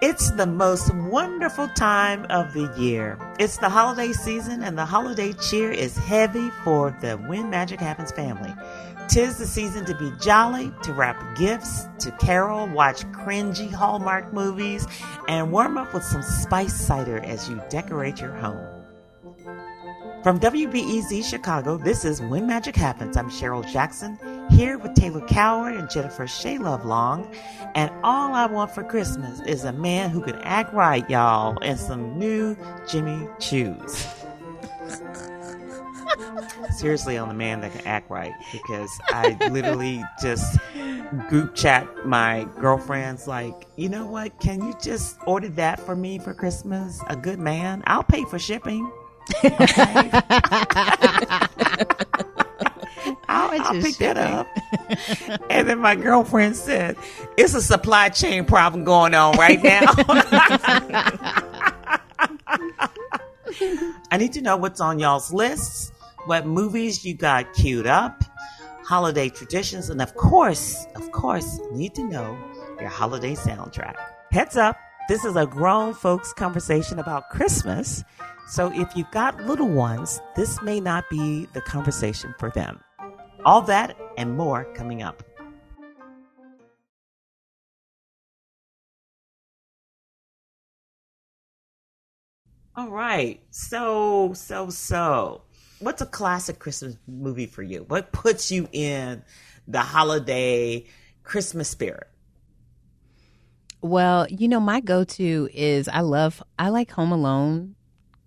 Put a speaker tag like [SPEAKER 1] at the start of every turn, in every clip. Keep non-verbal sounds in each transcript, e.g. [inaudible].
[SPEAKER 1] It's the most wonderful time of the year. It's the holiday season, and the holiday cheer is heavy for the When Magic Happens family. Tis the season to be jolly, to wrap gifts, to carol, watch cringy Hallmark movies, and warm up with some spice cider as you decorate your home. From WBEZ Chicago, this is When Magic Happens. I'm Cheryl Jackson, here with Taylor Coward and Jennifer Shea Love Long. And all I want for Christmas is a man who can act right, y'all, and some new Jimmy Choos. [laughs] Seriously, on the man that can act right, because I literally just group chat my girlfriends like, you know what? Can you just order that for me for Christmas? A good man. I'll pay for shipping. [laughs] Okay. [laughs] I'll,
[SPEAKER 2] much
[SPEAKER 1] I'll
[SPEAKER 2] is
[SPEAKER 1] pick that up. and then my girlfriend said, "It's a supply chain problem going on right now." [laughs] I need to know what's on y'all's lists, what movies you got queued up, holiday traditions, and of course, of course, need to know your holiday soundtrack. Heads up, this is a grown folks conversation about Christmas. So if you've got little ones, this may not be the conversation for them. All that and more coming up. All right. So, so, so. What's a classic Christmas movie for you? What puts you in the holiday Christmas spirit?
[SPEAKER 2] Well, you know, my go-to is I love I like Home Alone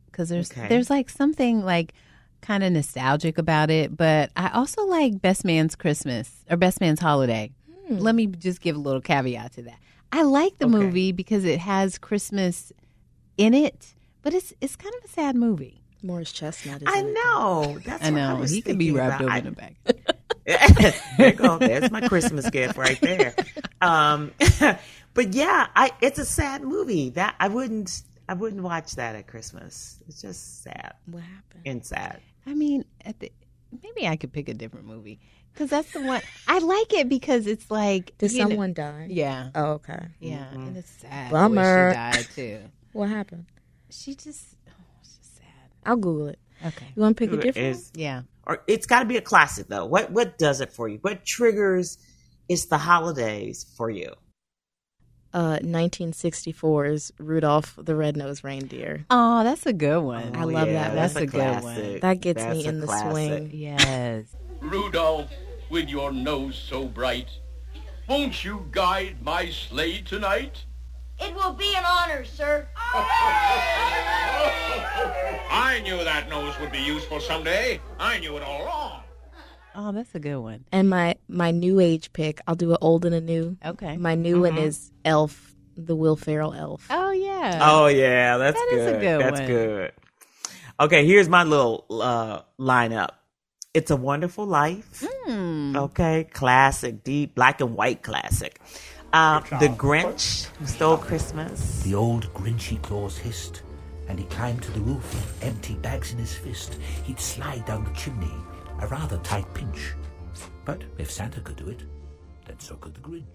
[SPEAKER 2] because there's
[SPEAKER 1] Okay.
[SPEAKER 2] there's like something like kind of nostalgic about it, but I also like Best Man's Christmas or Best Man's Holiday. Let me just give a little caveat to that. I like the
[SPEAKER 1] Okay.
[SPEAKER 2] movie because it has Christmas in it, but it's it's kind of a sad movie.
[SPEAKER 3] Morris Chestnut. Is
[SPEAKER 1] I
[SPEAKER 3] in it.
[SPEAKER 1] know. That's
[SPEAKER 2] I
[SPEAKER 1] what
[SPEAKER 2] know
[SPEAKER 1] I was
[SPEAKER 2] he can be
[SPEAKER 1] thinking
[SPEAKER 2] rubbed
[SPEAKER 1] about.
[SPEAKER 2] over
[SPEAKER 1] I-
[SPEAKER 2] the back. [laughs]
[SPEAKER 1] there you go. There's my Christmas gift right there. Um, [laughs] but yeah, I it's a sad movie. That I wouldn't I wouldn't watch that at Christmas. It's just sad
[SPEAKER 3] What happened?
[SPEAKER 1] and sad.
[SPEAKER 2] I mean, at the, maybe I could pick a different movie because that's the one I like it because it's like
[SPEAKER 3] Did
[SPEAKER 2] you know-
[SPEAKER 3] someone die?
[SPEAKER 2] yeah,
[SPEAKER 3] Oh, okay.
[SPEAKER 2] yeah, mm-hmm. and it's sad.
[SPEAKER 3] Bummer.
[SPEAKER 2] She died too. [laughs]
[SPEAKER 3] What happened?
[SPEAKER 2] She just, oh, it's just sad.
[SPEAKER 3] I'll Google it.
[SPEAKER 2] Okay.
[SPEAKER 3] You want to pick a different? one?
[SPEAKER 1] Is
[SPEAKER 2] Yeah.
[SPEAKER 1] or it's got to be a classic though. What what does it for you? What triggers? It's the holidays for you.
[SPEAKER 3] Uh, 1964's Rudolph the Red-Nosed Reindeer.
[SPEAKER 2] Oh, that's a good one.
[SPEAKER 3] I love that.
[SPEAKER 2] That's
[SPEAKER 1] a
[SPEAKER 2] a good one.
[SPEAKER 1] classic.
[SPEAKER 3] That gets
[SPEAKER 1] That's
[SPEAKER 3] me in the
[SPEAKER 1] classic.
[SPEAKER 3] swing.
[SPEAKER 2] Yes.
[SPEAKER 4] Rudolph, with your nose so bright, won't you guide my sleigh tonight?
[SPEAKER 5] It will be an honor, sir. [laughs]
[SPEAKER 4] I knew that nose would be useful someday. I knew it all along.
[SPEAKER 2] Oh, that's a good one.
[SPEAKER 3] And my my new age pick, I'll do an old and a new.
[SPEAKER 2] Okay.
[SPEAKER 3] My new one is Elf, the Will Ferrell Elf.
[SPEAKER 2] Oh yeah.
[SPEAKER 1] Oh yeah, that's
[SPEAKER 2] That is a
[SPEAKER 1] good.
[SPEAKER 2] good
[SPEAKER 1] That's
[SPEAKER 2] one.
[SPEAKER 1] good. Okay, here's my little uh, lineup. It's a Wonderful Life.
[SPEAKER 2] Hmm.
[SPEAKER 1] Okay, classic, deep black and white classic. Um, the Grinch Who Stole Christmas.
[SPEAKER 6] The old grinchy claws hissed, and he climbed to the roof, with empty bags in his fist. He'd slide down the chimney, a rather tight pinch. But if Santa could do it, then so could the Grinch.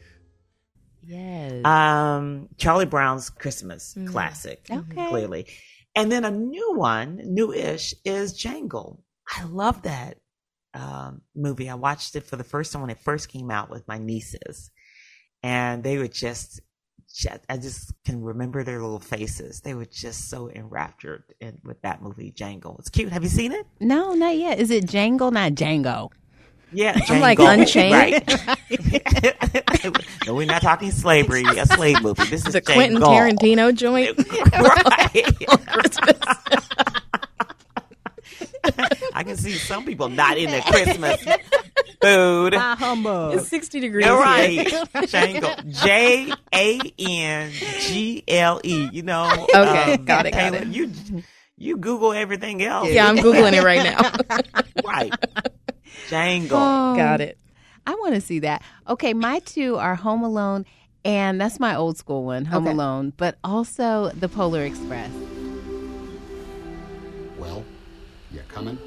[SPEAKER 2] Yes.
[SPEAKER 1] Um, Charlie Brown's Christmas classic.
[SPEAKER 2] Okay.
[SPEAKER 1] clearly. And then a new one, new-ish, is Jangle. I love that um, movie. I watched it for the first time when it first came out with my nieces, and they were just, just I just can remember their little faces. They were just so enraptured in, with that movie, Jangle. It's cute. Have you seen it?
[SPEAKER 2] no, not yet. Is it Django, not Django?
[SPEAKER 1] Yeah,
[SPEAKER 3] I'm like
[SPEAKER 1] Django.
[SPEAKER 3] Unchained.
[SPEAKER 1] Right. [laughs] no, we're not talking slavery, a slave movie. This is
[SPEAKER 3] a Quentin Tarantino joint. [laughs]
[SPEAKER 1] right. [laughs] I can see some people not in the Christmas food.
[SPEAKER 2] humbug.
[SPEAKER 3] It's 60 degrees.
[SPEAKER 1] All
[SPEAKER 3] here.
[SPEAKER 1] right, [laughs] Jangle. J A N G L E. You know. [laughs] um,
[SPEAKER 3] Okay, got it, got it.
[SPEAKER 1] You you Google everything else.
[SPEAKER 3] Yeah, I'm Googling it right now. [laughs]
[SPEAKER 1] Right. Jangle.
[SPEAKER 3] got it.
[SPEAKER 2] I want to see that. Okay, my two are Home Alone, and that's my old school one, Home
[SPEAKER 3] Okay.
[SPEAKER 2] Alone, but also The Polar Express.
[SPEAKER 7] Well, you coming?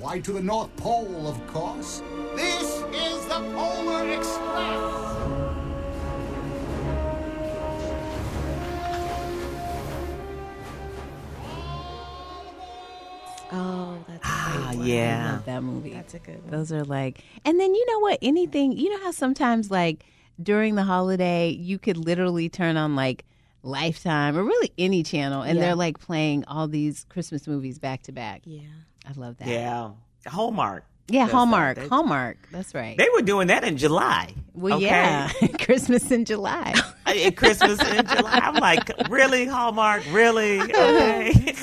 [SPEAKER 7] Why, to the North Pole, of course. This is the Polar Express!
[SPEAKER 1] Oh, that's ah, yeah.
[SPEAKER 2] I love that movie.
[SPEAKER 3] That's a good one.
[SPEAKER 2] Those are like, and then you know what? Anything, you know how sometimes like during the holiday, you could literally turn on like Lifetime or really any channel, and
[SPEAKER 3] yeah.
[SPEAKER 2] they're like playing all these Christmas movies back to back.
[SPEAKER 3] Yeah.
[SPEAKER 2] I love that.
[SPEAKER 1] Yeah. Hallmark.
[SPEAKER 2] yeah,
[SPEAKER 1] does that.
[SPEAKER 2] Hallmark,
[SPEAKER 1] They-
[SPEAKER 2] Hallmark. That's right.
[SPEAKER 1] They were doing that in July.
[SPEAKER 2] well,
[SPEAKER 1] okay?
[SPEAKER 2] yeah, [laughs] Christmas in July. [laughs]
[SPEAKER 1] Christmas in July. I'm like, really, Hallmark? Really? Okay.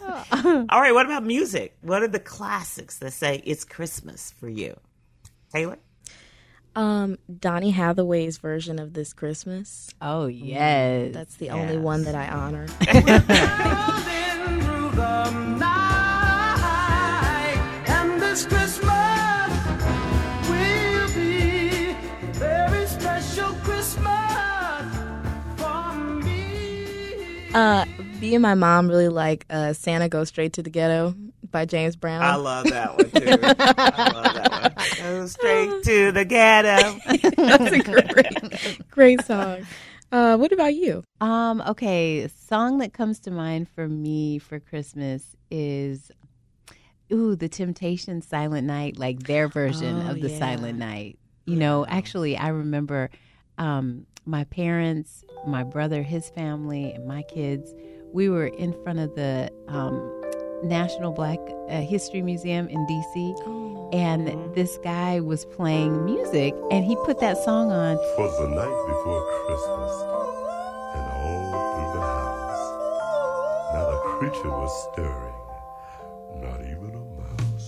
[SPEAKER 1] [laughs] All right. What about music? What are the classics that say it's Christmas for you? Taylor?
[SPEAKER 3] Um, Donny Hathaway's version of This Christmas.
[SPEAKER 2] oh yes,
[SPEAKER 3] That's the only one that I honor. Uh, me and my mom really like uh, Santa Goes Straight to the Ghetto by James Brown.
[SPEAKER 1] I love that one too. I love that one. Go straight to the ghetto. [laughs]
[SPEAKER 3] That's a great, great song. Uh, what about you?
[SPEAKER 2] Um, okay, a song that comes to mind for me for Christmas is ooh, the Temptations Silent Night, like their version
[SPEAKER 3] Oh,
[SPEAKER 2] of the
[SPEAKER 3] yeah.
[SPEAKER 2] Silent Night. You know, actually I remember um my parents, my brother, his family, and my kids, we were in front of the um National Black uh, History Museum in DC and this guy was playing music and he put that song on.
[SPEAKER 8] Twas the night before Christmas, and all through the house, not a creature was stirring,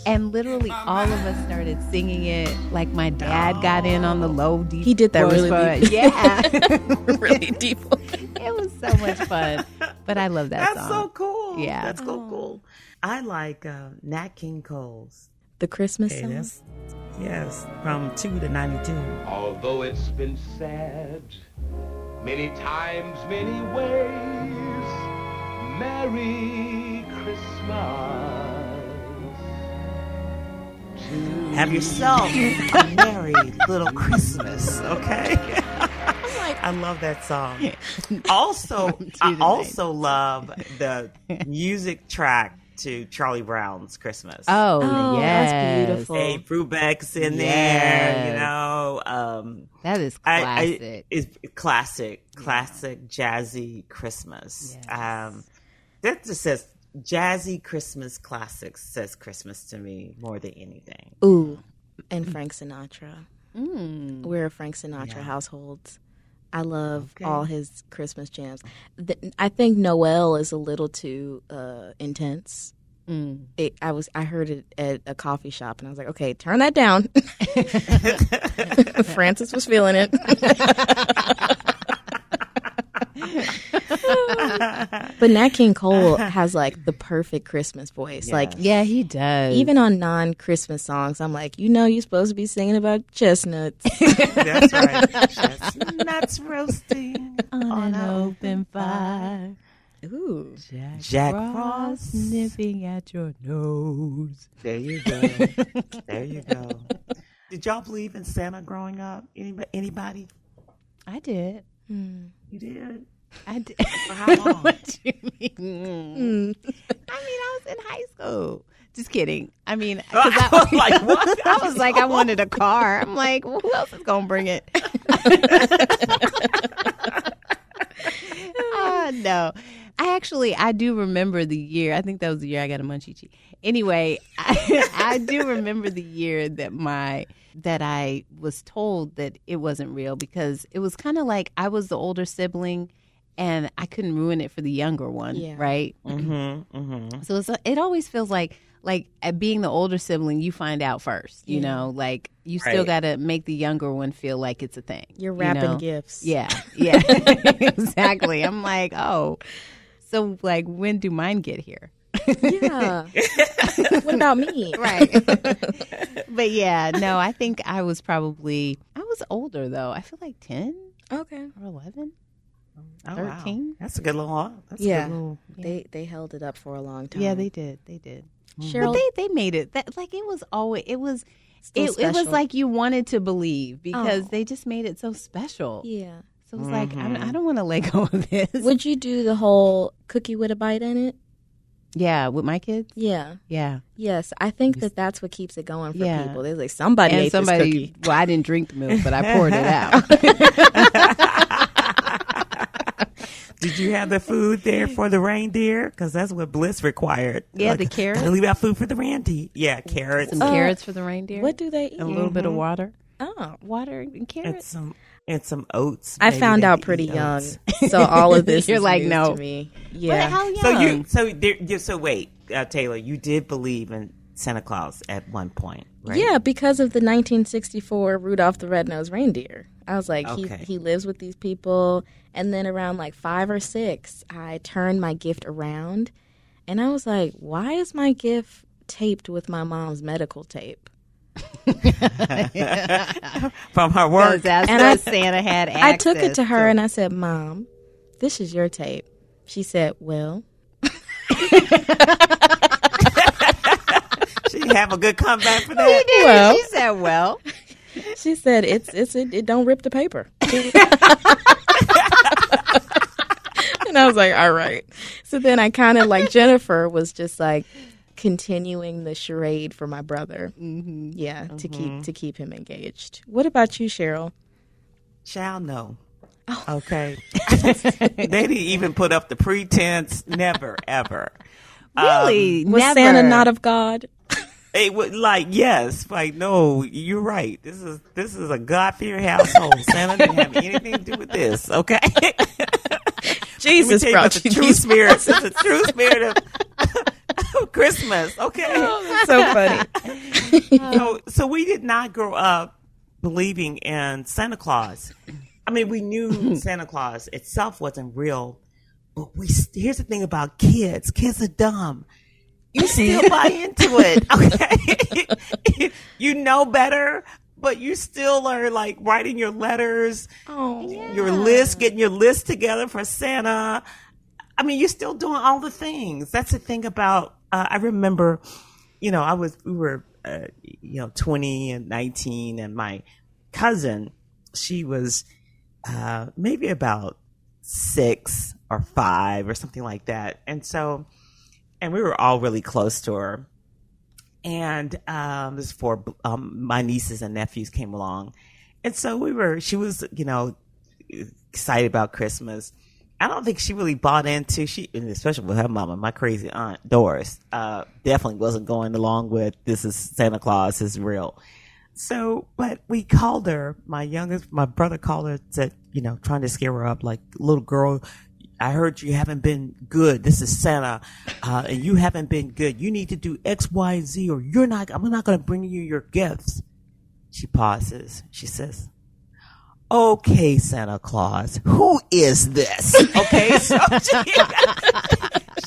[SPEAKER 2] And literally all of us started singing it. Like my dad got in on the low deep.
[SPEAKER 3] He did that really
[SPEAKER 2] for-
[SPEAKER 3] deep.
[SPEAKER 2] Yeah, [laughs] [laughs]
[SPEAKER 3] really deep.
[SPEAKER 2] it was so much fun. But I love that
[SPEAKER 1] That's
[SPEAKER 2] song.
[SPEAKER 1] so cool.
[SPEAKER 2] Yeah.
[SPEAKER 1] That's so cool. I like uh, Nat King Cole's.
[SPEAKER 3] The Christmas
[SPEAKER 1] Hey,
[SPEAKER 3] song.
[SPEAKER 1] yes, from 2 to 92.
[SPEAKER 4] Although it's been said many times, many ways, Merry Christmas. To
[SPEAKER 1] Have yourself a merry little Christmas, okay? [laughs] I love that song. [laughs] Also, I also love the [laughs] music track to Charlie Brown's Christmas.
[SPEAKER 2] Oh,
[SPEAKER 3] Oh,
[SPEAKER 2] yes.
[SPEAKER 3] that's beautiful.
[SPEAKER 1] Hey, Brubeck's in there, you know. Um,
[SPEAKER 2] That is classic.
[SPEAKER 1] I, it's classic, classic jazzy Christmas. Um, that just says jazzy Christmas classics says Christmas to me more than anything.
[SPEAKER 3] Ooh, and Frank Sinatra.
[SPEAKER 2] Mm.
[SPEAKER 3] We're a Frank Sinatra household. I love
[SPEAKER 1] Okay.
[SPEAKER 3] all his Christmas jams. The, I think Noel is a little too uh, intense.
[SPEAKER 2] Mm.
[SPEAKER 3] It, I was I heard it at a coffee shop and I was like, okay, turn that down. [laughs] [laughs] Francis was feeling it. [laughs] but Nat King Cole [laughs] has like the perfect Christmas voice. Like
[SPEAKER 2] Yeah, he does.
[SPEAKER 3] even on non-Christmas songs, I'm like, you know, you're supposed to be singing about chestnuts. [laughs]
[SPEAKER 1] That's right. Chestnuts roasting
[SPEAKER 2] on
[SPEAKER 1] on
[SPEAKER 2] an open fire.
[SPEAKER 3] Ooh,
[SPEAKER 2] Jack,
[SPEAKER 1] Jack
[SPEAKER 2] Frost
[SPEAKER 1] Frost.
[SPEAKER 2] sniffing at your nose.
[SPEAKER 1] There you go. there you go. Did y'all believe in Santa growing up? Anybody? Anybody?
[SPEAKER 2] I did. Hmm.
[SPEAKER 1] You did?
[SPEAKER 2] I did. [laughs]
[SPEAKER 1] For how [laughs] long?
[SPEAKER 2] what you mean? I mean, I was in high school. Just kidding. I mean, [laughs]
[SPEAKER 1] I
[SPEAKER 2] I,
[SPEAKER 1] was like, what?
[SPEAKER 2] I was like, I wanted a car. I'm like, well, who else is gonna bring it? Ah, no, I actually I do remember the year. I think that was the year I got a munchie cheek. Anyway, I, I do remember the year that my that I was told that it wasn't real because it was kind of like I was the older sibling and I couldn't ruin it for the younger one,
[SPEAKER 3] Yeah.
[SPEAKER 2] right?
[SPEAKER 1] Mm-hmm. Mm-hmm.
[SPEAKER 2] So it's, it always feels like like at being the older sibling, you find out first. You know, like you still
[SPEAKER 1] Right.
[SPEAKER 2] got to make the younger one feel like it's a thing.
[SPEAKER 3] you're
[SPEAKER 2] you
[SPEAKER 3] wrapping
[SPEAKER 2] know?
[SPEAKER 3] gifts.
[SPEAKER 2] Yeah, [laughs] yeah, [laughs] exactly. I'm like, oh, so like when do mine get here?
[SPEAKER 3] Yeah. [laughs] what about me?
[SPEAKER 2] Right. but yeah, no, I think I was probably I was older though. I feel like ten
[SPEAKER 3] Okay.
[SPEAKER 2] or eleven.
[SPEAKER 1] Oh, wow.
[SPEAKER 2] 13?
[SPEAKER 1] That's a good little. That's
[SPEAKER 3] Yeah.
[SPEAKER 1] A good little,
[SPEAKER 3] They they held it up for a long time.
[SPEAKER 2] Yeah, they did. They did.
[SPEAKER 3] Cheryl,
[SPEAKER 2] But they they made it that like it was always it was
[SPEAKER 3] Still
[SPEAKER 2] it, it was like you wanted to believe because
[SPEAKER 3] Oh.
[SPEAKER 2] they just made it so special.
[SPEAKER 3] yeah.
[SPEAKER 2] So it was like I'm, mm-hmm. I don't want to let go of this.
[SPEAKER 3] Would you do the whole cookie with a bite in it?
[SPEAKER 2] Yeah, with my kids.
[SPEAKER 3] Yeah.
[SPEAKER 2] Yeah,
[SPEAKER 3] Yes, I think that that's what keeps it going for
[SPEAKER 2] Yeah.
[SPEAKER 3] people. They're like somebody
[SPEAKER 2] and
[SPEAKER 3] ate
[SPEAKER 2] somebody.
[SPEAKER 3] this cookie.
[SPEAKER 2] Well, I didn't drink the milk, but I poured it [laughs] out. [laughs]
[SPEAKER 1] Did you have the food there [laughs] for the reindeer? Because that's what Bliss required.
[SPEAKER 2] Yeah, the carrots.
[SPEAKER 1] Gotta leave out food for the reindeer. Yeah, carrots.
[SPEAKER 2] Some carrots for the reindeer.
[SPEAKER 3] What do they eat?
[SPEAKER 2] A little bit of water.
[SPEAKER 3] Oh,
[SPEAKER 2] Water and
[SPEAKER 1] and
[SPEAKER 2] carrots.
[SPEAKER 1] some and some oats.
[SPEAKER 3] I found out pretty young,
[SPEAKER 1] oats.
[SPEAKER 3] so all of this [laughs]
[SPEAKER 2] You're
[SPEAKER 3] is
[SPEAKER 2] like,
[SPEAKER 3] news
[SPEAKER 2] no.
[SPEAKER 3] to me. Yeah,
[SPEAKER 2] How young?
[SPEAKER 1] So you so there you so wait, uh, Taylor, you did believe in Santa Claus at one point, right?
[SPEAKER 3] Yeah, because of the 1964 Rudolph the Red-Nosed Reindeer. I was like,
[SPEAKER 1] Okay.
[SPEAKER 3] he he lives with these people, and then around like five or six, I turned my gift around, and I was like, why is my gift taped with my mom's medical tape? [laughs]
[SPEAKER 1] From her work.
[SPEAKER 2] That's
[SPEAKER 3] And
[SPEAKER 2] what
[SPEAKER 3] I-
[SPEAKER 2] Santa had [laughs]
[SPEAKER 3] I took it to her and I said, "Mom, this is your tape." She said, "Well." [laughs]
[SPEAKER 1] She have a good comeback for oh, that.
[SPEAKER 3] She, Well,
[SPEAKER 2] She said, "Well,
[SPEAKER 3] she said it's it's it, it don't rip the paper. And I was like, all right. So then I kind of like Jennifer was just like continuing the charade for my brother. Mm-hmm. Yeah, to keep to keep him engaged. What about you, Cheryl?
[SPEAKER 1] Shall know.
[SPEAKER 3] Oh.
[SPEAKER 1] Okay. [laughs] they didn't even put up the pretense. Never, ever.
[SPEAKER 2] really?
[SPEAKER 3] Was
[SPEAKER 2] never.
[SPEAKER 3] Santa not of God?
[SPEAKER 1] It would like yes, like no, you're right. This is this is a God fearing household. [laughs] Santa didn't have anything to do with this. Okay. [laughs]
[SPEAKER 3] Jesus
[SPEAKER 1] Let me tell you
[SPEAKER 3] brought
[SPEAKER 1] about the true spirit. It's the true spirit of, [laughs] of Christmas. Okay.
[SPEAKER 3] Oh, so funny.
[SPEAKER 1] so so we did not grow up believing in Santa Claus. I mean, we knew Santa Claus itself wasn't real, but we here's the thing about kids. Kids are dumb. You [laughs] still buy into it, [laughs] okay? [laughs] you know better, but you still are like writing your letters,
[SPEAKER 3] Oh,
[SPEAKER 1] your list, getting your list together for Santa. I mean, you're still doing all the things. That's the thing about. Uh, I remember, you know, I was we were, uh, you know, 20 and 19, and my cousin, she was uh, maybe about six or five or something like that, and so, and we were all really close to her. And um, this is before um, my nieces and nephews came along, and so we were. She was, you know, excited about Christmas. I don't think she really bought into she, especially with her mama, my crazy aunt Doris, uh, definitely wasn't going along with this is Santa Claus is real. So, but we called her. My youngest, my brother called her, said, you know, trying to scare her up, like little girl. I heard you haven't been good. This is Santa, uh, and you haven't been good. You need to do X, Y, Z, or you're not. I'm not going to bring you your gifts. She pauses. She says, okay, Santa Claus, who is this? [laughs] Okay, so she,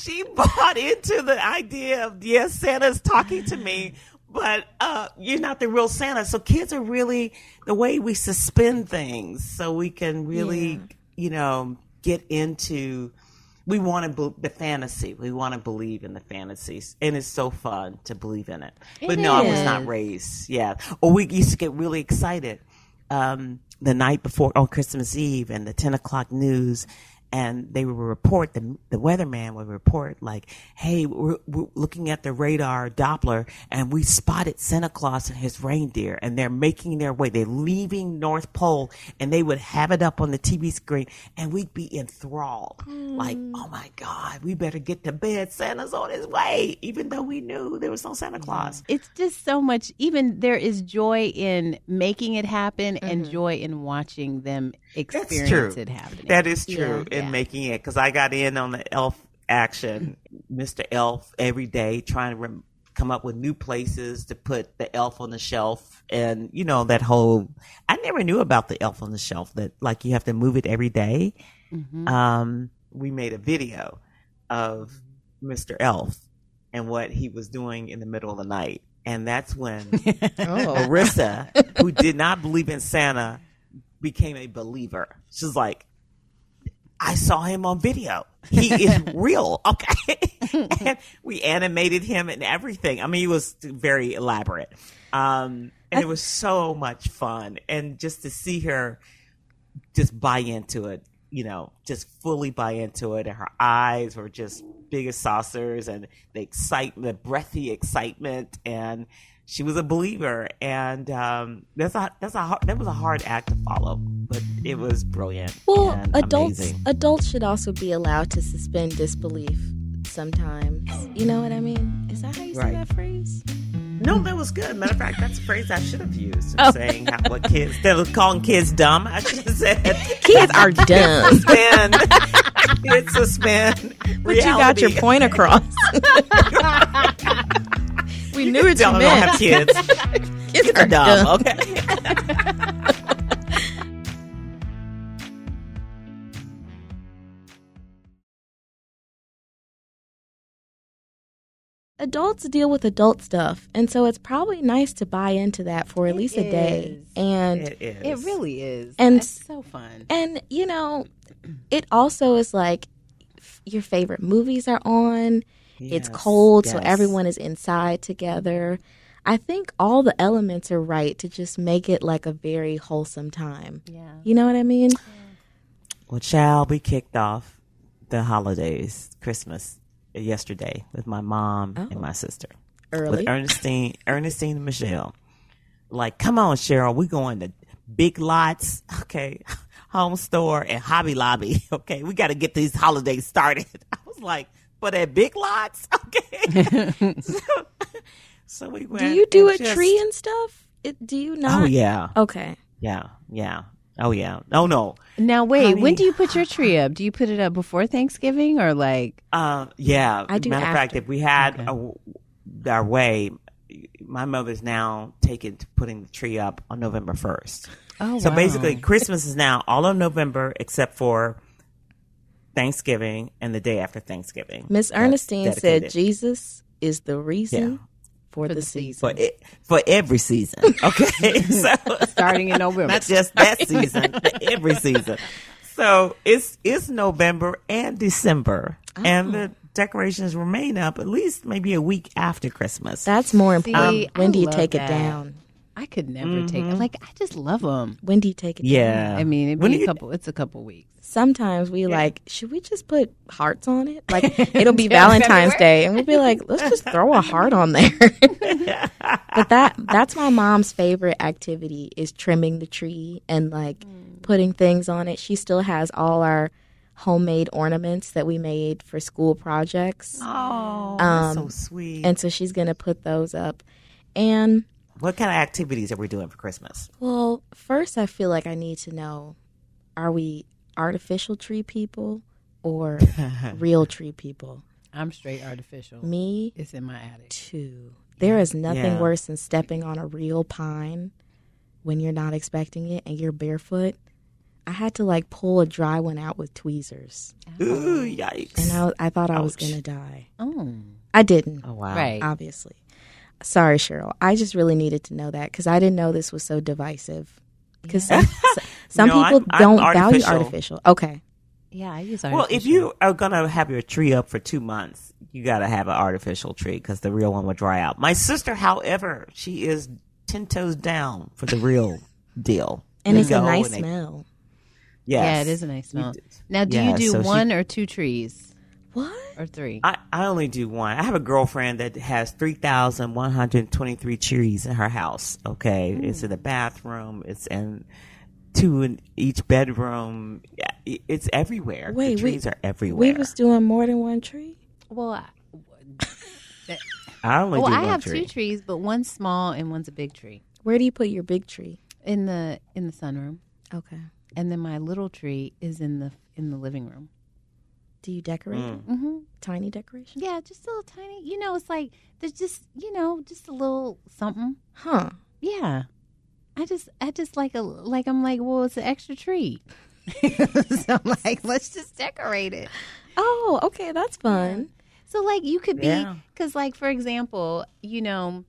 [SPEAKER 1] [laughs] she bought into the idea of, yes, Santa's talking to me, but uh, you're not the real Santa. So kids are really the way we suspend things so we can really, you know, get into. We want to be- the fantasy. We want to believe in the fantasies, and it's so fun to believe in it. but no, I was not raised. Yeah, or we used to get really excited um, the night before on Christmas Eve and the ten o'clock news, and they would report the the weatherman would report like, "Hey, we're, we're looking at the radar Doppler, and we spotted Santa Claus and his reindeer, and they're making their way. They're leaving North Pole, and they would have it up on the TV screen, and we'd be enthralled, like, oh my God, we better get to bed. Santa's on his way, even though we knew there was no Santa Claus.
[SPEAKER 2] it's just so much. Even there is joy in making it happen,
[SPEAKER 3] Mm-hmm.
[SPEAKER 2] and joy in watching them experience it happening.
[SPEAKER 1] That is true
[SPEAKER 2] Yeah.
[SPEAKER 1] In
[SPEAKER 2] Yeah.
[SPEAKER 1] making it because I got in on the elf action, Mr. Elf, every day trying to rem- come up with new places to put the elf on the shelf, and you know that whole. I never knew about the elf on the shelf that like you have to move it every day.
[SPEAKER 2] Mm-hmm.
[SPEAKER 1] Um, we made a video of Mr. Elf and what he was doing in the middle of the night, and that's when [laughs]
[SPEAKER 3] Oh.
[SPEAKER 1] Marissa, who did not believe in Santa, became a believer. She's like, I saw him on video. He is [laughs] real. Okay. [laughs] and we animated him and everything. I mean, he was very elaborate. Um, and it was so much fun. And just to see her just buy into it, you know, just fully buy into it. And her eyes were just big as saucers, and the excitement, the breathy excitement, and she was a believer. And um, that's a that's a hard, that was a hard act to follow, but it was brilliant.
[SPEAKER 3] Well, adults
[SPEAKER 1] amazing.
[SPEAKER 3] adults should also be allowed to suspend disbelief sometimes. You know what I mean? Is that how you say that phrase?
[SPEAKER 1] No, that was good. Matter of fact, that's a phrase I should have used.
[SPEAKER 3] Oh.
[SPEAKER 1] Saying how, what kids instead of calling kids dumb, I should have said [laughs]
[SPEAKER 3] Kids are [laughs] dumb.
[SPEAKER 1] suspend. kids suspend.
[SPEAKER 3] But you got your point across. [laughs] we knew what you
[SPEAKER 1] Don't, don't have kids.
[SPEAKER 3] Kids [laughs]
[SPEAKER 1] Kids are dumb. Okay. [laughs]
[SPEAKER 3] Adults deal with adult stuff, and so it's probably nice to buy into that for at least a day.
[SPEAKER 2] is.
[SPEAKER 3] And
[SPEAKER 1] It is.
[SPEAKER 2] It really is.
[SPEAKER 3] And-
[SPEAKER 2] it's so fun.
[SPEAKER 3] And you know, it also is like f- your favorite movies are on. It's
[SPEAKER 1] Yes,
[SPEAKER 3] cold, so everyone is inside together. I think all the elements are right to just make it like a very wholesome time.
[SPEAKER 2] Yeah.
[SPEAKER 3] You know what I mean?
[SPEAKER 1] Well, child, we kicked off the holidays, Christmas, yesterday with my mom and oh. my sister.
[SPEAKER 3] Early.
[SPEAKER 1] With Ernestine, Ernestine and Michelle. Like, come on, Cheryl, we going to Big Lots, [laughs] okay, [laughs] Home Store and Hobby Lobby, [laughs] okay. We got to get these holidays started. I was like, but at Big Lots, [laughs] okay. so, [laughs] so we went.
[SPEAKER 3] Do you do a
[SPEAKER 1] just-
[SPEAKER 3] tree and stuff? It, do you not?
[SPEAKER 1] Oh yeah,
[SPEAKER 3] Okay.
[SPEAKER 1] yeah, yeah. Oh yeah. Oh no.
[SPEAKER 2] Now wait,
[SPEAKER 1] Honey.
[SPEAKER 2] when do you put your tree up? Do you put it up before Thanksgiving or like?
[SPEAKER 1] Uh, yeah.
[SPEAKER 3] I do
[SPEAKER 1] Matter of fact, if we had a, our way, my mother's now taking to putting the tree up on November first.
[SPEAKER 2] Oh,
[SPEAKER 1] so
[SPEAKER 2] wow.
[SPEAKER 1] basically, Christmas is now all of November except for Thanksgiving and the day after Thanksgiving.
[SPEAKER 3] Miss Ernestine said. Jesus is the reason
[SPEAKER 1] Yeah.
[SPEAKER 3] for, the,
[SPEAKER 2] the
[SPEAKER 3] season.
[SPEAKER 1] for it, for every season. [laughs] Okay, [laughs] so
[SPEAKER 2] Starting in November.
[SPEAKER 1] not just that season, every season. So it's it's November and December, oh. and the
[SPEAKER 3] Oh.
[SPEAKER 1] decorations remain up at least maybe a week after Christmas.
[SPEAKER 3] That's more important.
[SPEAKER 2] See,
[SPEAKER 3] when
[SPEAKER 2] I
[SPEAKER 3] do you take
[SPEAKER 2] that.
[SPEAKER 3] it down?
[SPEAKER 2] I could never take it. Like I just love them.
[SPEAKER 3] When do you take it down?
[SPEAKER 1] yeah,
[SPEAKER 2] I mean, it'd
[SPEAKER 1] When
[SPEAKER 2] be a
[SPEAKER 1] you-
[SPEAKER 2] couple. It's a couple weeks.
[SPEAKER 3] Sometimes we like, should we just put hearts on it? Like [laughs] it'll be Valentine's Day, and we'll be like, let's just throw a heart on there. [laughs] but that that's my mom's favorite activity is trimming the tree and like putting things on it. She still has all our homemade ornaments that we made for school projects,
[SPEAKER 1] Oh, that's so
[SPEAKER 3] Um,
[SPEAKER 1] sweet.
[SPEAKER 3] and so she's gonna put those up. And
[SPEAKER 1] what kind of activities are we doing for Christmas?
[SPEAKER 3] Well, first, I feel like I need to know are we artificial tree people or [laughs] real tree people?
[SPEAKER 2] I'm straight artificial.
[SPEAKER 3] Me,
[SPEAKER 2] It's in my attic.
[SPEAKER 3] too. There is nothing
[SPEAKER 1] Yeah.
[SPEAKER 3] worse than stepping on a real pine when you're not expecting it and you're barefoot. I had to like pull a dry one out with tweezers,
[SPEAKER 1] Ooh, oh. yikes!
[SPEAKER 3] and I, I thought I was gonna die.
[SPEAKER 2] Oh,
[SPEAKER 3] I didn't,
[SPEAKER 1] oh wow,
[SPEAKER 2] right.
[SPEAKER 3] obviously. Sorry, Cheryl. I just really needed to know that because I didn't know this was so divisive. Because some, [laughs] some
[SPEAKER 1] No,
[SPEAKER 3] people
[SPEAKER 1] I'm- I'm
[SPEAKER 3] don't value
[SPEAKER 1] artificial.
[SPEAKER 3] artificial. Okay.
[SPEAKER 2] yeah, I use artificial.
[SPEAKER 1] Well, if you are gonna have your tree up for two months, you gotta have an artificial tree because the real one will dry out. My sister, however, she is ten toes down for the real deal.
[SPEAKER 3] And
[SPEAKER 1] They
[SPEAKER 3] it's a nice
[SPEAKER 1] they-
[SPEAKER 3] smell.
[SPEAKER 1] Yes.
[SPEAKER 2] yeah, it is a nice smell. Now, do
[SPEAKER 1] Yeah,
[SPEAKER 2] you do
[SPEAKER 1] so she-
[SPEAKER 2] one or two trees
[SPEAKER 3] What?
[SPEAKER 2] Or three?
[SPEAKER 1] I, I only do one. I have a girlfriend that has 3,123 trees in her house. Okay. Mm. It's in the bathroom. It's in two in each bedroom. Yeah, It's everywhere.
[SPEAKER 3] Wait,
[SPEAKER 1] the
[SPEAKER 3] we-
[SPEAKER 1] trees are everywhere.
[SPEAKER 3] We was doing more than one tree?
[SPEAKER 2] well, I,
[SPEAKER 1] I only
[SPEAKER 2] well,
[SPEAKER 1] do
[SPEAKER 2] I
[SPEAKER 1] one
[SPEAKER 2] have
[SPEAKER 1] tree.
[SPEAKER 2] two trees, but one's small and one's a big tree
[SPEAKER 3] Where do you put your big tree?
[SPEAKER 2] in the in the sunroom,
[SPEAKER 3] Okay.
[SPEAKER 2] and then my little tree is in the in the living room.
[SPEAKER 3] Do you decorate
[SPEAKER 1] Mm.
[SPEAKER 2] Mm-hmm.
[SPEAKER 3] Tiny decoration?
[SPEAKER 2] Yeah, just a little tiny. You know, it's like there's just you know just a little something.
[SPEAKER 3] Huh.
[SPEAKER 2] Yeah, I just I just like a like I'm like well it's an extra tree. [laughs] so I'm like [laughs] let's just decorate it.
[SPEAKER 3] Oh, okay. That's fun.
[SPEAKER 2] So like you could be
[SPEAKER 1] Yeah.
[SPEAKER 2] because like for example, you know,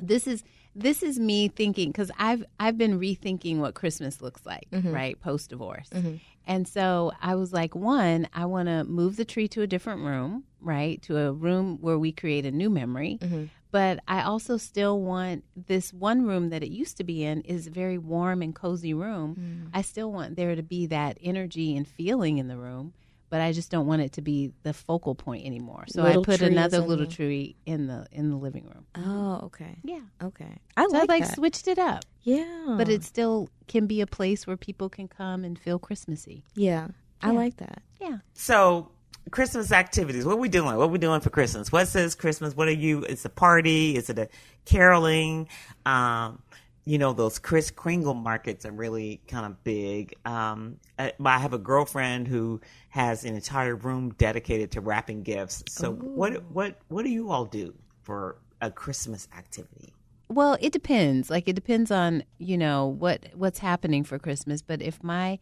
[SPEAKER 2] this is this is me thinking because I've I've been rethinking what Christmas looks like, mm-hmm. right, post divorce, mm-hmm. and so I was like, one, I want to move the tree to a different room, right, to a room where we create a new memory. Mm-hmm. but I also still want this one room that it used to be in is a very warm and cozy room. I still want there to be that energy and feeling in the room, but I just don't want it to be the focal point anymore. So
[SPEAKER 3] Little
[SPEAKER 2] I put another little tree in the in the living room.
[SPEAKER 3] Oh, okay.
[SPEAKER 2] Yeah.
[SPEAKER 3] Okay. I
[SPEAKER 2] so
[SPEAKER 3] like
[SPEAKER 2] I like
[SPEAKER 3] that.
[SPEAKER 2] switched it up.
[SPEAKER 3] Yeah.
[SPEAKER 2] But it still can be a place where people can come and feel Christmassy.
[SPEAKER 3] Yeah. I like that.
[SPEAKER 2] Yeah.
[SPEAKER 1] So, Christmas activities. What are we doing? What are we doing for Christmas? What says Christmas? What are you? It's a party. Is it a caroling? Um, you know, those Chris Kringle markets are really kind of big. Um, I, I have a girlfriend who has an entire room dedicated to wrapping gifts. So, what what what do you all do for a Christmas activity?
[SPEAKER 2] Well, it depends. Like it depends on, you know, what what's happening for Christmas, but if my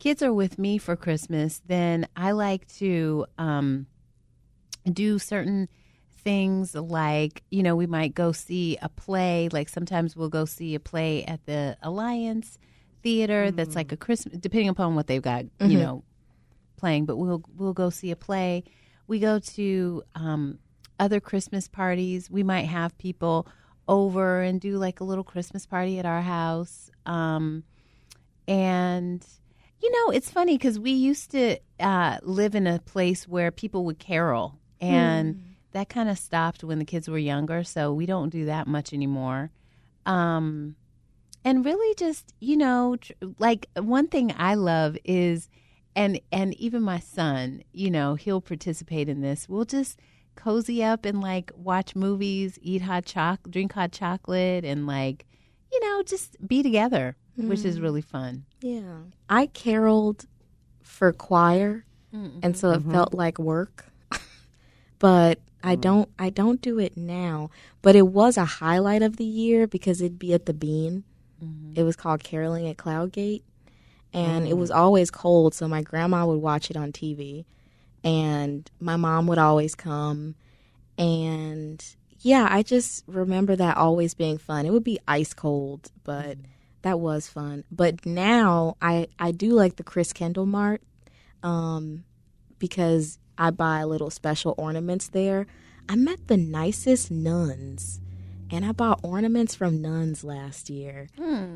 [SPEAKER 2] kids are with me for Christmas, then I like to um do certain things like, you know, we might go see a play, like sometimes we'll go see a play at the Alliance Theater that's like a Christmas depending upon what they've got, you know, playing, but we'll we'll go see a play. We go to um, other Christmas parties. We might have people over and do like a little Christmas party at our house. Um, and you know, it's funny because we used to uh, live in a place where people would carol, and that kind of stopped when the kids were younger. So we don't do that much anymore. Um, and really just you know tr- like one thing i love is and and even my son you know he'll participate in this we'll just cozy up and like watch movies eat hot choc drink hot chocolate and like you know just be together which is mm. really fun
[SPEAKER 3] Yeah. I caroled for choir mm-hmm. and so it mm-hmm. felt like work. [laughs] but I mm. don't I don't do it now. But it was a highlight of the year because it'd be at the Bean. Mm-hmm. It was called Caroling at Cloud Gate. And it was mm. always cold, so my grandma would watch it on TV. And my mom would always come. And yeah, I just remember that always being fun. It would be ice cold, but mm. that was fun. But now I I do like the Christkindl Mart um, because I buy little special ornaments there. I met the nicest nuns, and I bought ornaments from nuns last year,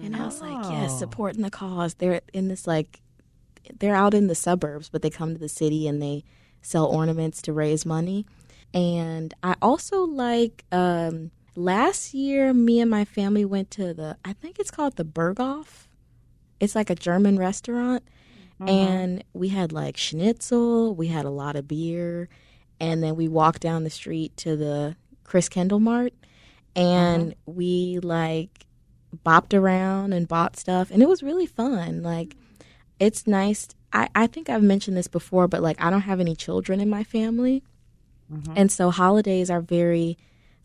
[SPEAKER 3] and I was like, yes, supporting the cause. They're in this like, they're out in the suburbs, but they come to the city and they sell ornaments to raise money. And I also like um, last year, me and my family went to the I think it's called the Berghoff. It's like a German restaurant, Mm-hmm. and we had like schnitzel. We had a lot of beer, and then we walked down the street to the Christkindl Mart, and mm-hmm. we like bopped around and bought stuff, and it was really fun. Like it's nice. I, I think I've mentioned this before, but like I don't have any children in my family. Mm-hmm. And so holidays are very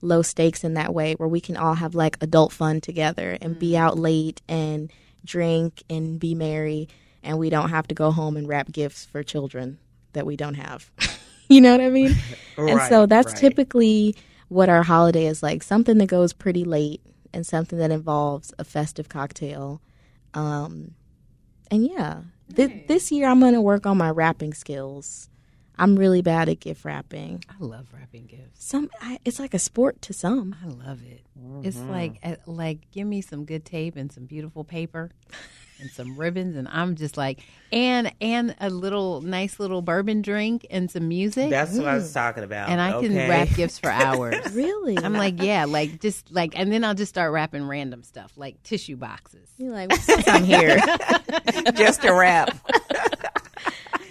[SPEAKER 3] low stakes in that way where we can all have like adult fun together and be mm. out late and drink and be merry and we don't have to go home and wrap gifts for children that we don't have. [laughs] you know what I mean? [laughs] and so that's
[SPEAKER 1] right.
[SPEAKER 3] typically what our holiday is like something that goes pretty late and something that involves a festive cocktail. Um, and yeah, th- this year I'm going to work on my wrapping skills. I'm really bad at gift wrapping.
[SPEAKER 2] i love wrapping gifts
[SPEAKER 3] Some, I, it's like a sport to some.
[SPEAKER 2] i love it it's like uh, like give me some good tape and some beautiful paper [laughs] and some ribbons and i'm just like and and a little nice little bourbon drink and some music
[SPEAKER 1] That's what I was talking about.
[SPEAKER 2] and I can wrap gifts for [laughs] hours.
[SPEAKER 3] Really?
[SPEAKER 2] I'm like, yeah, like just like, and then I'll just start wrapping random stuff like tissue boxes.
[SPEAKER 3] You're like, [laughs] since I'm here, [laughs]
[SPEAKER 1] just a wrap.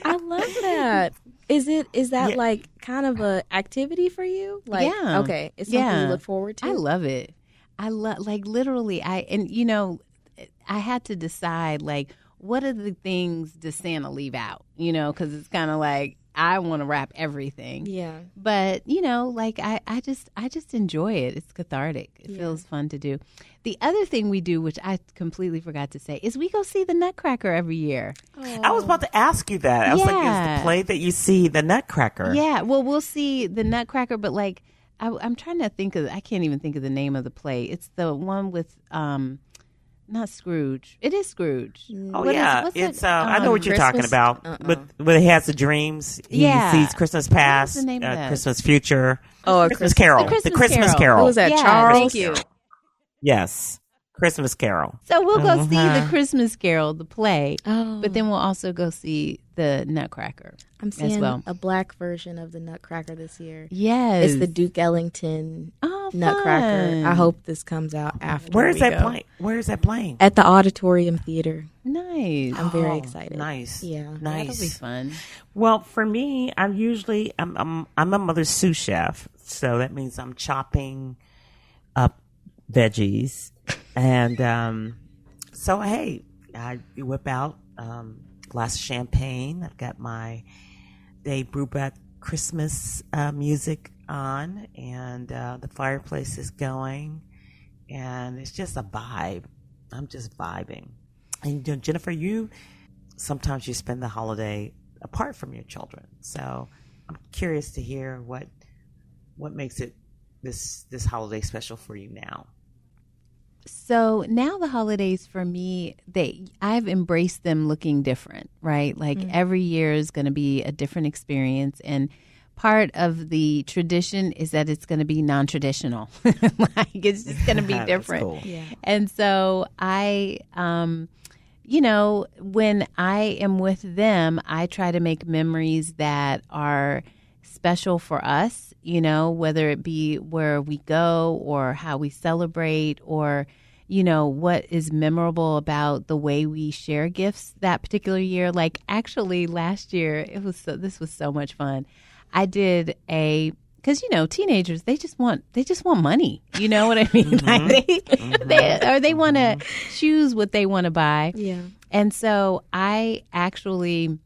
[SPEAKER 3] I love that. Is it is that
[SPEAKER 1] Yeah.
[SPEAKER 3] like kind of a activity for you? Like,
[SPEAKER 2] Yeah.
[SPEAKER 3] okay, it's something
[SPEAKER 2] Yeah.
[SPEAKER 3] you look forward to.
[SPEAKER 2] I love it. I love like literally. I and you know, I had to decide like what are the things does Santa leave out? You know, because it's kind of like I want to wrap everything.
[SPEAKER 3] Yeah.
[SPEAKER 2] but you know like i i just i just enjoy it it's cathartic it feels fun to do the other thing we do which i completely forgot to say is we go see the nutcracker every year
[SPEAKER 1] I was about to ask you that. I was like, is
[SPEAKER 2] Yeah.
[SPEAKER 1] the play that you see the Nutcracker?
[SPEAKER 2] yeah well we'll see the nutcracker but like I, i'm trying to think of i can't even think of the name of the play it's the one with um not Scrooge. It is Scrooge.
[SPEAKER 1] Oh
[SPEAKER 2] What is-
[SPEAKER 1] yeah,
[SPEAKER 2] what's
[SPEAKER 1] it's.
[SPEAKER 2] that?
[SPEAKER 1] Uh, I know what you're talking
[SPEAKER 3] Christmas-
[SPEAKER 1] about.
[SPEAKER 3] uh-uh.
[SPEAKER 1] With when he has the dreams, he
[SPEAKER 2] Yeah.
[SPEAKER 1] sees Christmas past,
[SPEAKER 2] the name of
[SPEAKER 1] uh,
[SPEAKER 2] that?
[SPEAKER 1] Christmas future,
[SPEAKER 3] Oh, a
[SPEAKER 1] Christmas
[SPEAKER 3] Christmas-
[SPEAKER 1] Carol,
[SPEAKER 2] The Christmas
[SPEAKER 1] Christmas
[SPEAKER 2] Carol.
[SPEAKER 1] Carol.
[SPEAKER 3] What was that?
[SPEAKER 2] Yeah,
[SPEAKER 3] Charles?
[SPEAKER 2] thank you.
[SPEAKER 1] Yes, Christmas Carol.
[SPEAKER 2] So we'll go see the
[SPEAKER 1] Uh-huh.
[SPEAKER 2] Christmas Carol, the play,
[SPEAKER 3] Oh,
[SPEAKER 2] but then we'll also go see the Nutcracker.
[SPEAKER 3] I'm
[SPEAKER 2] as
[SPEAKER 3] seeing
[SPEAKER 2] well.
[SPEAKER 3] a black version of the Nutcracker this year.
[SPEAKER 2] Yes,
[SPEAKER 3] It's the Duke Ellington
[SPEAKER 2] oh,
[SPEAKER 3] Nutcracker.
[SPEAKER 2] fun.
[SPEAKER 3] I hope this comes out after.
[SPEAKER 1] Where is
[SPEAKER 3] we
[SPEAKER 1] that
[SPEAKER 3] go.
[SPEAKER 1] playing? Where is that playing?
[SPEAKER 3] At the Auditorium Theater.
[SPEAKER 2] Nice.
[SPEAKER 3] I'm very
[SPEAKER 1] Oh,
[SPEAKER 3] excited.
[SPEAKER 1] Nice.
[SPEAKER 3] Yeah. Nice.
[SPEAKER 2] That'll be fun.
[SPEAKER 1] Well, for me, I'm usually I'm I'm I'm a mother's sous chef, so that means I'm chopping up veggies, and um, so hey, I whip out um, glass of champagne. I've got my Dave Brubeck Christmas uh, music on, and uh, the fireplace is going, and it's just a vibe. I'm just vibing. And you know, Jennifer, you sometimes you spend the holiday apart from your children. So I'm curious to hear what what makes it this this holiday special for you now.
[SPEAKER 2] So now the holidays for me, they I've embraced them looking different, right? Like every year is going to be a different experience and part of the tradition is that it's going to be non-traditional. [laughs] like it's just going to be [laughs] different.
[SPEAKER 1] cool.
[SPEAKER 3] Yeah.
[SPEAKER 2] And so I um you know, when I am with them, I try to make memories that are special for us, you know, whether it be where we go or how we celebrate or you know what is memorable about the way we share gifts that particular year. Like actually last year it was so this was so much fun. I did a because you know teenagers they just want they just want money. You know what i [laughs] mean? [laughs] Like mm-hmm. they, mm-hmm. they or they want to mm-hmm. choose what they want to buy.
[SPEAKER 3] Yeah.
[SPEAKER 2] and so I actually,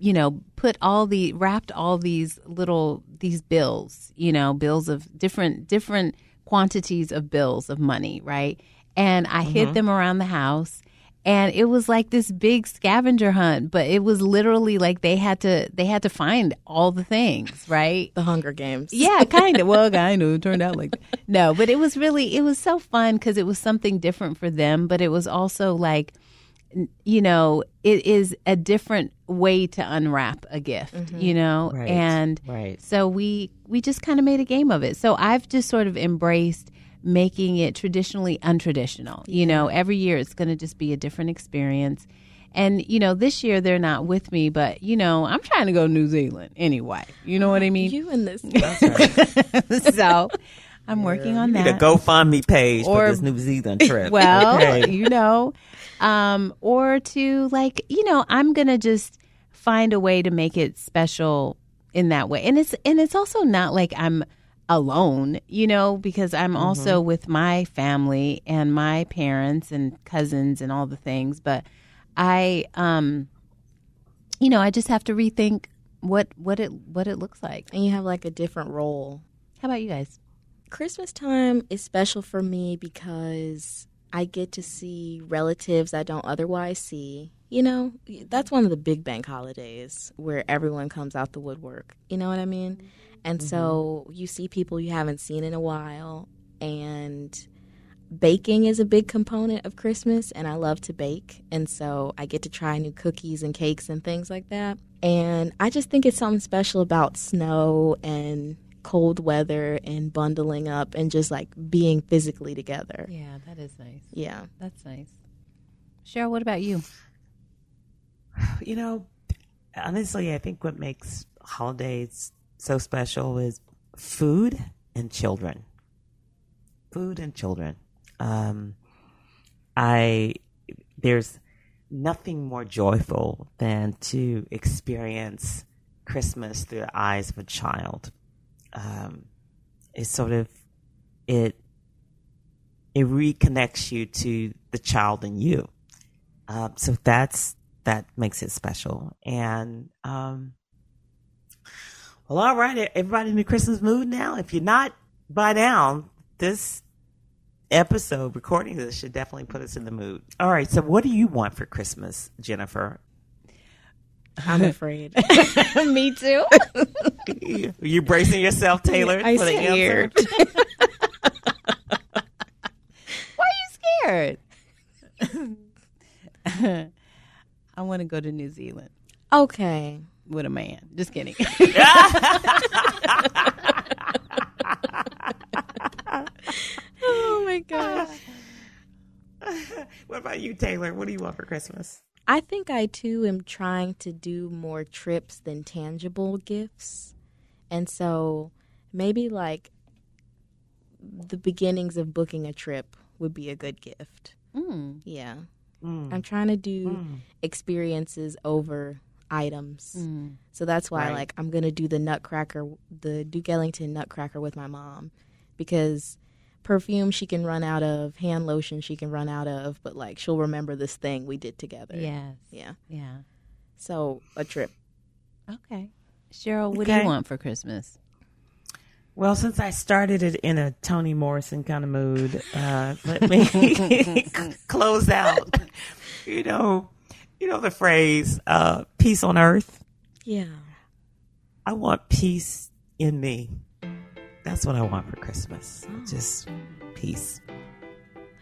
[SPEAKER 2] you know, put all the wrapped all these little these bills, you know, bills of different different quantities of bills of money, right? And I hid mm-hmm. them around the house. And it was like this big scavenger hunt, but it was literally like they had to they had to find all the things, right?
[SPEAKER 3] The Hunger Games.
[SPEAKER 2] Yeah, kind of. Well, kind of. It turned out like that. [laughs] No, but it was really, it was so fun because it was something different for them, but it was also like, you know, it is a different way to unwrap a gift, mm-hmm. you know?
[SPEAKER 1] Right,
[SPEAKER 2] And
[SPEAKER 1] right.
[SPEAKER 2] so we, we just kind of made a game of it. So I've just sort of embraced making it traditionally untraditional. You know, every year it's going to just be a different experience. And, you know, this year they're not with me, but, you know, I'm trying to go to New Zealand anyway. You know what I mean?
[SPEAKER 3] You and this. [laughs]
[SPEAKER 2] so I'm working on
[SPEAKER 1] Need a
[SPEAKER 2] that.
[SPEAKER 1] GoFundMe page
[SPEAKER 2] Or-
[SPEAKER 1] for this New Zealand trip. [laughs]
[SPEAKER 2] well,
[SPEAKER 1] Okay.
[SPEAKER 2] you know, um, or to like, you know, I'm gonna just find a way to make it special in that way, and it's and it's also not like I'm alone, you know, because I'm also with my family and my parents and cousins and all the things, but I, um, you know, I just have to rethink what what it what it looks like.
[SPEAKER 3] and you have like a different role.
[SPEAKER 2] How about you guys?
[SPEAKER 3] Christmas time is special for me because I get to see relatives I don't otherwise see. You know, that's one of the big bank holidays where everyone comes out the woodwork. You know what I mean? And so mm-hmm. you see people you haven't seen in a while and baking is a big component of Christmas and I love to bake and so I get to try new cookies and cakes and things like that. And I just think it's something special about snow and cold weather and bundling up and just like being physically together.
[SPEAKER 2] Yeah, that is nice.
[SPEAKER 3] Yeah.
[SPEAKER 2] That's nice. Cheryl, what about you? [sighs]
[SPEAKER 1] you know, honestly, I think what makes holidays so special is food and children. Food and children. Um, I there's nothing more joyful than to experience Christmas through the eyes of a child. Um, it's sort of it it reconnects you to the child in you. Um, so that's that makes it special. And um, well, all right, everybody in the Christmas mood now. If you're not by now, this episode recording this should definitely put us in the mood. All right, so what do you want for Christmas, Jennifer?
[SPEAKER 3] I'm afraid. [laughs]
[SPEAKER 2] Me too.
[SPEAKER 1] Are you bracing yourself, [laughs] Taylor?
[SPEAKER 3] I
[SPEAKER 1] for the answer?
[SPEAKER 3] scared. [laughs]
[SPEAKER 2] Why are you scared? I want to go to New Zealand
[SPEAKER 3] Okay.
[SPEAKER 2] with a man. Just kidding.
[SPEAKER 3] Oh my gosh.
[SPEAKER 1] what about you, Taylor? What do you want for Christmas?
[SPEAKER 3] I think I too am trying to do more trips than tangible gifts. And so maybe like the beginnings of booking a trip would be a good gift.
[SPEAKER 2] Mm.
[SPEAKER 3] Yeah.
[SPEAKER 1] Mm.
[SPEAKER 3] I'm trying to do
[SPEAKER 1] Mm.
[SPEAKER 3] experiences over items.
[SPEAKER 2] Mm.
[SPEAKER 3] So that's why
[SPEAKER 1] Right.
[SPEAKER 3] like I'm going to do the Nutcracker the Duke Ellington Nutcracker with my mom because perfume she can run out of, hand lotion she can run out of, but like she'll remember this thing we did together.
[SPEAKER 2] Yes.
[SPEAKER 3] Yeah.
[SPEAKER 2] Yeah.
[SPEAKER 3] So a trip.
[SPEAKER 2] Okay. Cheryl, what do you want for Christmas?
[SPEAKER 1] Well, since I started it in a Toni Morrison kind of mood, uh, [laughs] let me [laughs] close out. You know, you know the phrase uh, "peace on earth."
[SPEAKER 3] Yeah.
[SPEAKER 1] I want peace in me. That's what I want for Christmas. Oh. Just peace.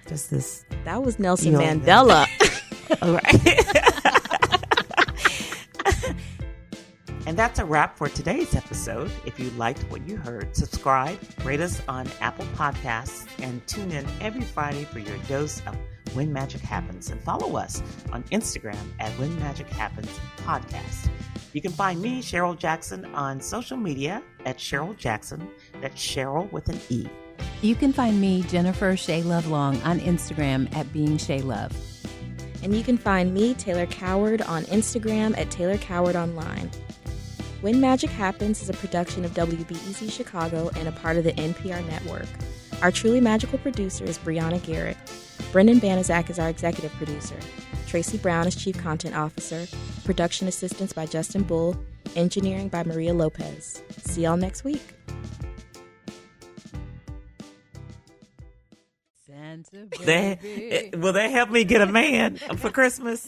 [SPEAKER 1] Just this.
[SPEAKER 3] That was Nelson
[SPEAKER 1] You know,
[SPEAKER 3] Mandela. [laughs]
[SPEAKER 1] All right. [laughs] and that's a wrap for today's episode. If you liked what you heard, subscribe, rate us on Apple Podcasts, and tune in every Friday for your dose of When Magic Happens. And follow us on Instagram at When Magic Happens Podcast. You can find me, Cheryl Jackson, on social media at Cheryl Jackson. That's Cheryl with an E.
[SPEAKER 2] You can find me, Jennifer Shea Love Long, on Instagram at Being Shea Love.
[SPEAKER 3] and you can find me, Taylor Coward, on Instagram at Taylor Coward Online. When Magic Happens is a production of WBEZ Chicago and a part of the NPR network. Our truly magical producer is Brianna Garrett. Brendan Banaszak is our executive producer. Tracy Brown is chief content officer. Production assistance by Justin Bull. Engineering by Maria Lopez. See y'all next week.
[SPEAKER 1] They, eh, will they help me get a man for Christmas?